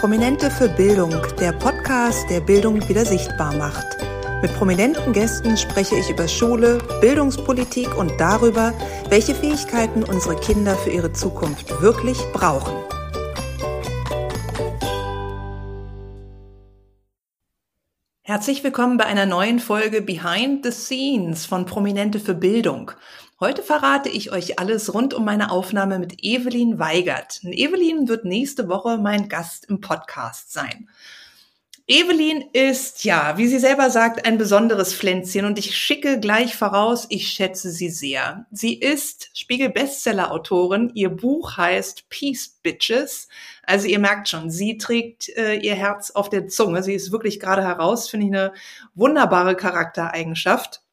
Prominente für Bildung, der Podcast, der Bildung wieder sichtbar macht. Mit prominenten Gästen spreche ich über Schule, Bildungspolitik und darüber, welche Fähigkeiten unsere Kinder für ihre Zukunft wirklich brauchen. Herzlich willkommen bei einer neuen Folge Behind the Scenes von Prominente für Bildung. Heute verrate ich euch alles rund um meine Aufnahme mit Evelyn Weigert. Evelyn wird nächste Woche mein Gast im Podcast sein. Evelyn ist, ja, wie sie selber sagt, ein besonderes Pflänzchen und ich schicke gleich voraus, ich schätze sie sehr. Sie ist Spiegel-Bestseller-Autorin. Ihr Buch heißt Peace Bitches. Also ihr merkt schon, sie trägt äh, ihr Herz auf der Zunge. Sie ist wirklich gerade heraus, finde ich eine wunderbare Charaktereigenschaft.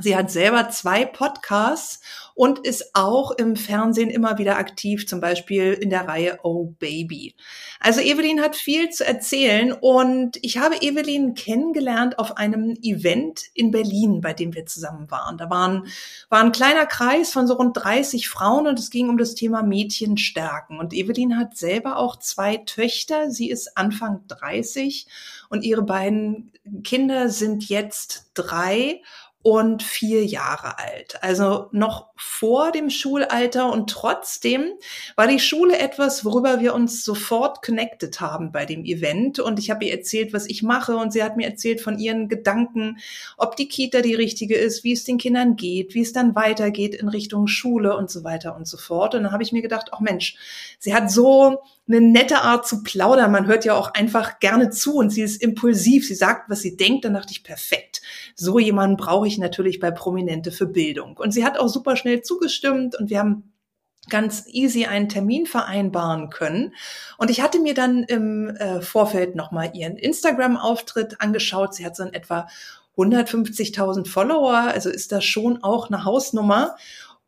Sie hat selber zwei Podcasts und ist auch im Fernsehen immer wieder aktiv, zum Beispiel in der Reihe Oh Baby. Also Evelyn hat viel zu erzählen und ich habe Evelyn kennengelernt auf einem Event in Berlin, bei dem wir zusammen waren. Da waren, war ein kleiner Kreis von so rund 30 Frauen und es ging um das Thema Mädchen stärken. Und Evelyn hat selber auch zwei Töchter. Sie ist Anfang 30 und ihre beiden Kinder sind jetzt drei und vier Jahre alt. Also noch vor dem Schulalter und trotzdem war die Schule etwas, worüber wir uns sofort connected haben bei dem Event. Und ich habe ihr erzählt, was ich mache und sie hat mir erzählt von ihren Gedanken, ob die Kita die richtige ist, wie es den Kindern geht, wie es dann weitergeht in Richtung Schule und so weiter und so fort. Und dann habe ich mir gedacht, ach Mensch, sie hat so eine nette Art zu plaudern. Man hört ja auch einfach gerne zu und sie ist impulsiv. Sie sagt, was sie denkt. Dann dachte ich, perfekt. So jemanden brauche ich natürlich bei Prominente für Bildung. Und sie hat auch super schnell zugestimmt und wir haben ganz easy einen Termin vereinbaren können. Und ich hatte mir dann im äh, Vorfeld nochmal ihren Instagram-Auftritt angeschaut. Sie hat so in etwa 150.000 Follower, also ist das schon auch eine Hausnummer.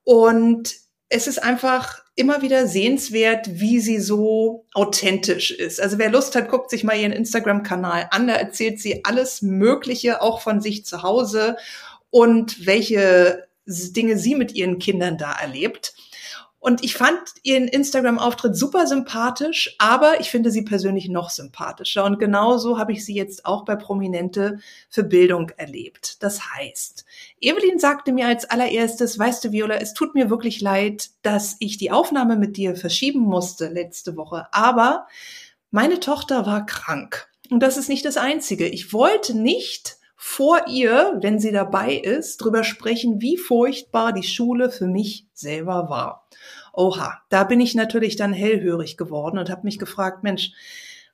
Und es ist einfach immer wieder sehenswert, wie sie so authentisch ist. Also wer Lust hat, guckt sich mal ihren Instagram-Kanal an. Da erzählt sie alles Mögliche, auch von sich zu Hause und welche Dinge sie mit ihren Kindern da erlebt. Und ich fand ihren Instagram-Auftritt super sympathisch, aber ich finde sie persönlich noch sympathischer. Und genauso habe ich sie jetzt auch bei Prominente für Bildung erlebt. Das heißt, Evelyn sagte mir als allererstes, weißt du, Viola, es tut mir wirklich leid, dass ich die Aufnahme mit dir verschieben musste letzte Woche, aber meine Tochter war krank. Und das ist nicht das Einzige. Ich wollte nicht vor ihr, wenn sie dabei ist, drüber sprechen, wie furchtbar die Schule für mich selber war. Oha, da bin ich natürlich dann hellhörig geworden und habe mich gefragt, Mensch,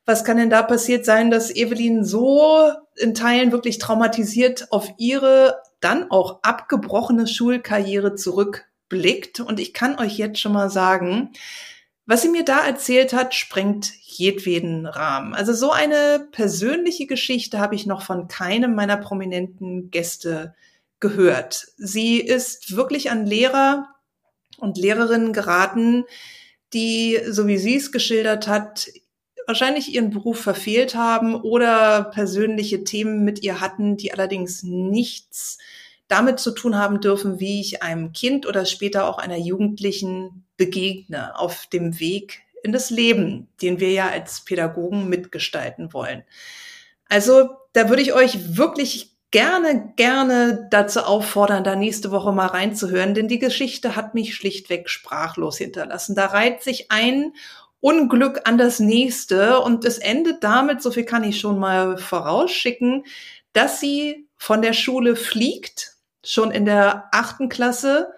was kann denn da passiert sein, dass Evelyn so in Teilen wirklich traumatisiert auf ihre dann auch abgebrochene Schulkarriere zurückblickt? Und ich kann euch jetzt schon mal sagen, was sie mir da erzählt hat, sprengt jedweden Rahmen. Also so eine persönliche Geschichte habe ich noch von keinem meiner prominenten Gäste gehört. Sie ist wirklich an Lehrer und Lehrerinnen geraten, die, so wie sie es geschildert hat, wahrscheinlich ihren Beruf verfehlt haben oder persönliche Themen mit ihr hatten, die allerdings nichts damit zu tun haben dürfen, wie ich einem Kind oder später auch einer Jugendlichen begegne auf dem Weg in das Leben, den wir ja als Pädagogen mitgestalten wollen. Also da würde ich euch wirklich gerne, gerne dazu auffordern, da nächste Woche mal reinzuhören, denn die Geschichte hat mich schlichtweg sprachlos hinterlassen. Da reiht sich ein Unglück an das nächste und es endet damit, so viel kann ich schon mal vorausschicken, dass sie von der Schule fliegt, schon in der achten Klasse.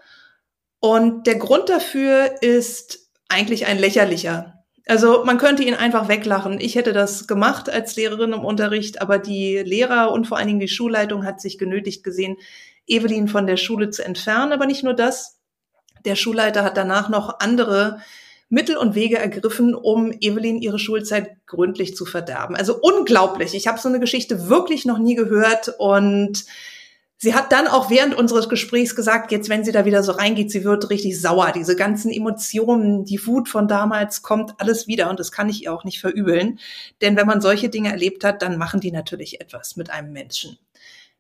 Und der Grund dafür ist eigentlich ein lächerlicher. Also man könnte ihn einfach weglachen. Ich hätte das gemacht als Lehrerin im Unterricht, aber die Lehrer und vor allen Dingen die Schulleitung hat sich genötigt gesehen, Evelyn von der Schule zu entfernen. Aber nicht nur das. Der Schulleiter hat danach noch andere Mittel und Wege ergriffen, um Evelyn ihre Schulzeit gründlich zu verderben. Also unglaublich. Ich habe so eine Geschichte wirklich noch nie gehört und Sie hat dann auch während unseres Gesprächs gesagt, jetzt wenn sie da wieder so reingeht, sie wird richtig sauer. Diese ganzen Emotionen, die Wut von damals kommt alles wieder und das kann ich ihr auch nicht verübeln. Denn wenn man solche Dinge erlebt hat, dann machen die natürlich etwas mit einem Menschen.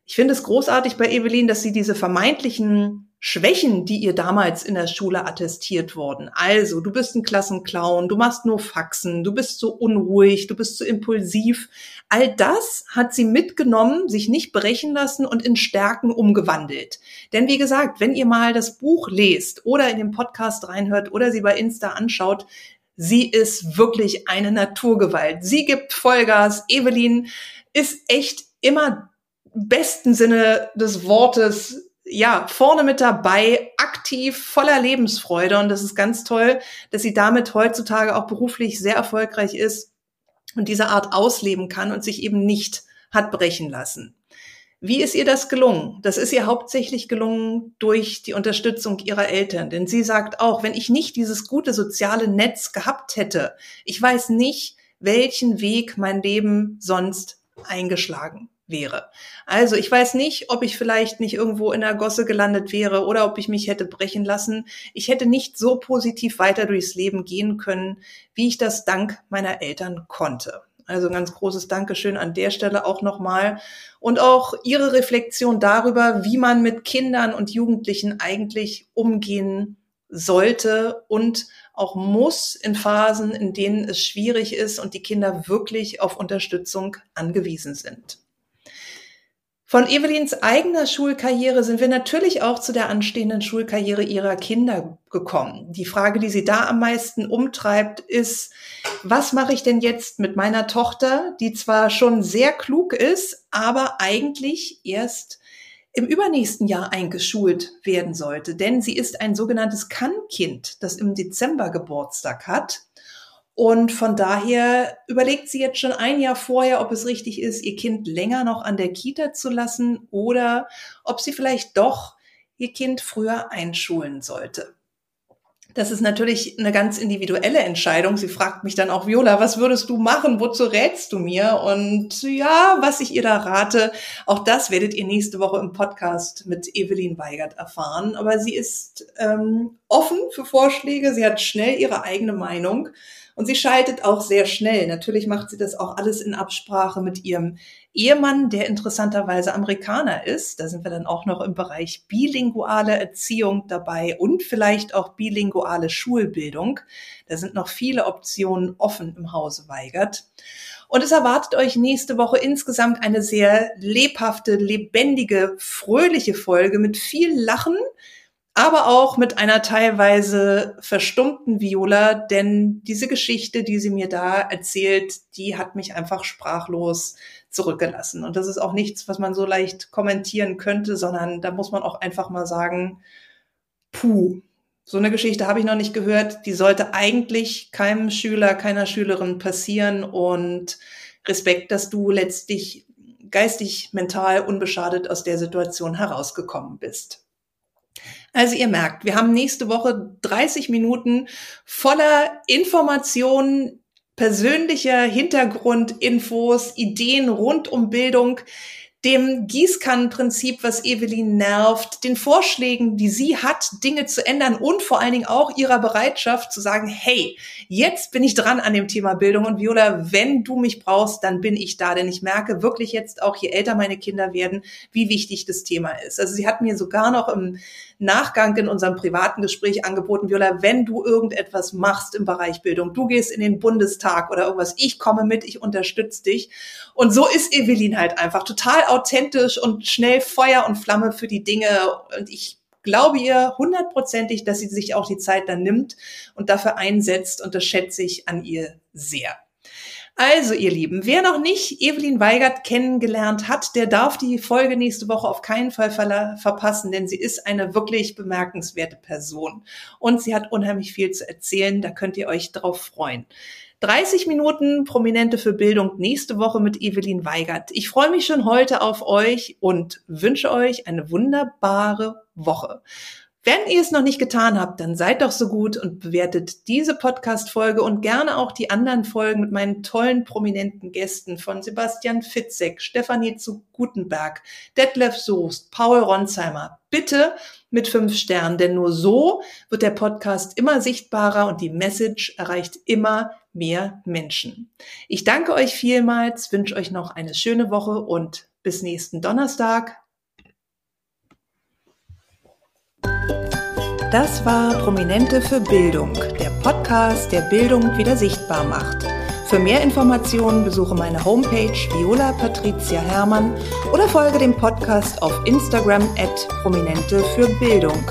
Ich finde es großartig bei Evelyn, dass sie diese vermeintlichen Schwächen, die ihr damals in der Schule attestiert wurden. Also, du bist ein Klassenclown, du machst nur Faxen, du bist so unruhig, du bist so impulsiv. All das hat sie mitgenommen, sich nicht brechen lassen und in Stärken umgewandelt. Denn wie gesagt, wenn ihr mal das Buch lest oder in den Podcast reinhört oder sie bei Insta anschaut, sie ist wirklich eine Naturgewalt. Sie gibt Vollgas. Evelyn ist echt immer besten Sinne des Wortes ja, vorne mit dabei, aktiv, voller Lebensfreude. Und das ist ganz toll, dass sie damit heutzutage auch beruflich sehr erfolgreich ist und diese Art ausleben kann und sich eben nicht hat brechen lassen. Wie ist ihr das gelungen? Das ist ihr hauptsächlich gelungen durch die Unterstützung ihrer Eltern. Denn sie sagt auch, wenn ich nicht dieses gute soziale Netz gehabt hätte, ich weiß nicht, welchen Weg mein Leben sonst eingeschlagen wäre. Also ich weiß nicht, ob ich vielleicht nicht irgendwo in der Gosse gelandet wäre oder ob ich mich hätte brechen lassen. Ich hätte nicht so positiv weiter durchs Leben gehen können, wie ich das dank meiner Eltern konnte. Also ganz großes Dankeschön an der Stelle auch nochmal. Und auch Ihre Reflexion darüber, wie man mit Kindern und Jugendlichen eigentlich umgehen sollte und auch muss in Phasen, in denen es schwierig ist und die Kinder wirklich auf Unterstützung angewiesen sind. Von Evelyns eigener Schulkarriere sind wir natürlich auch zu der anstehenden Schulkarriere ihrer Kinder gekommen. Die Frage, die sie da am meisten umtreibt, ist, was mache ich denn jetzt mit meiner Tochter, die zwar schon sehr klug ist, aber eigentlich erst im übernächsten Jahr eingeschult werden sollte. Denn sie ist ein sogenanntes Kann-Kind, das im Dezember Geburtstag hat. Und von daher überlegt sie jetzt schon ein Jahr vorher, ob es richtig ist, ihr Kind länger noch an der Kita zu lassen oder ob sie vielleicht doch ihr Kind früher einschulen sollte. Das ist natürlich eine ganz individuelle Entscheidung. Sie fragt mich dann auch, Viola, was würdest du machen? Wozu rätst du mir? Und ja, was ich ihr da rate, auch das werdet ihr nächste Woche im Podcast mit Evelyn Weigert erfahren. Aber sie ist ähm, offen für Vorschläge. Sie hat schnell ihre eigene Meinung. Und sie schaltet auch sehr schnell. Natürlich macht sie das auch alles in Absprache mit ihrem Ehemann, der interessanterweise Amerikaner ist. Da sind wir dann auch noch im Bereich bilinguale Erziehung dabei und vielleicht auch bilinguale Schulbildung. Da sind noch viele Optionen offen im Hause Weigert. Und es erwartet euch nächste Woche insgesamt eine sehr lebhafte, lebendige, fröhliche Folge mit viel Lachen, aber auch mit einer teilweise verstummten Viola, denn diese Geschichte, die sie mir da erzählt, die hat mich einfach sprachlos zurückgelassen. Und das ist auch nichts, was man so leicht kommentieren könnte, sondern da muss man auch einfach mal sagen, puh, so eine Geschichte habe ich noch nicht gehört. Die sollte eigentlich keinem Schüler, keiner Schülerin passieren und Respekt, dass du letztlich geistig, mental unbeschadet aus der Situation herausgekommen bist. Also ihr merkt, wir haben nächste Woche 30 Minuten voller Informationen, persönlicher Hintergrundinfos, Ideen rund um Bildung, dem Gießkannenprinzip, was Evelyn nervt, den Vorschlägen, die sie hat, Dinge zu ändern und vor allen Dingen auch ihrer Bereitschaft zu sagen, hey, jetzt bin ich dran an dem Thema Bildung und Viola, wenn du mich brauchst, dann bin ich da, denn ich merke wirklich jetzt auch, je älter meine Kinder werden, wie wichtig das Thema ist. Also sie hat mir sogar noch im Nachgang in unserem privaten Gespräch angeboten, Viola, wenn du irgendetwas machst im Bereich Bildung, du gehst in den Bundestag oder irgendwas, ich komme mit, ich unterstütze dich. Und so ist Evelyn halt einfach total authentisch und schnell Feuer und Flamme für die Dinge. Und ich glaube ihr hundertprozentig, dass sie sich auch die Zeit dann nimmt und dafür einsetzt. Und das schätze ich an ihr sehr. Also, ihr Lieben, wer noch nicht Evelyn Weigert kennengelernt hat, der darf die Folge nächste Woche auf keinen Fall ver verpassen, denn sie ist eine wirklich bemerkenswerte Person. Und sie hat unheimlich viel zu erzählen, da könnt ihr euch drauf freuen. 30 Minuten Prominente für Bildung nächste Woche mit Evelyn Weigert. Ich freue mich schon heute auf euch und wünsche euch eine wunderbare Woche. Wenn ihr es noch nicht getan habt, dann seid doch so gut und bewertet diese Podcast-Folge und gerne auch die anderen Folgen mit meinen tollen prominenten Gästen von Sebastian Fitzek, Stefanie zu Gutenberg, Detlef Soest, Paul Ronsheimer. Bitte mit fünf Sternen, denn nur so wird der Podcast immer sichtbarer und die Message erreicht immer mehr Menschen. Ich danke euch vielmals, wünsche euch noch eine schöne Woche und Bis nächsten Donnerstag. Das war Prominente für Bildung, der Podcast, der Bildung wieder sichtbar macht. Für mehr Informationen besuche meine Homepage Viola Patricia Hermann oder folge dem Podcast auf Instagram at Prominente für Bildung.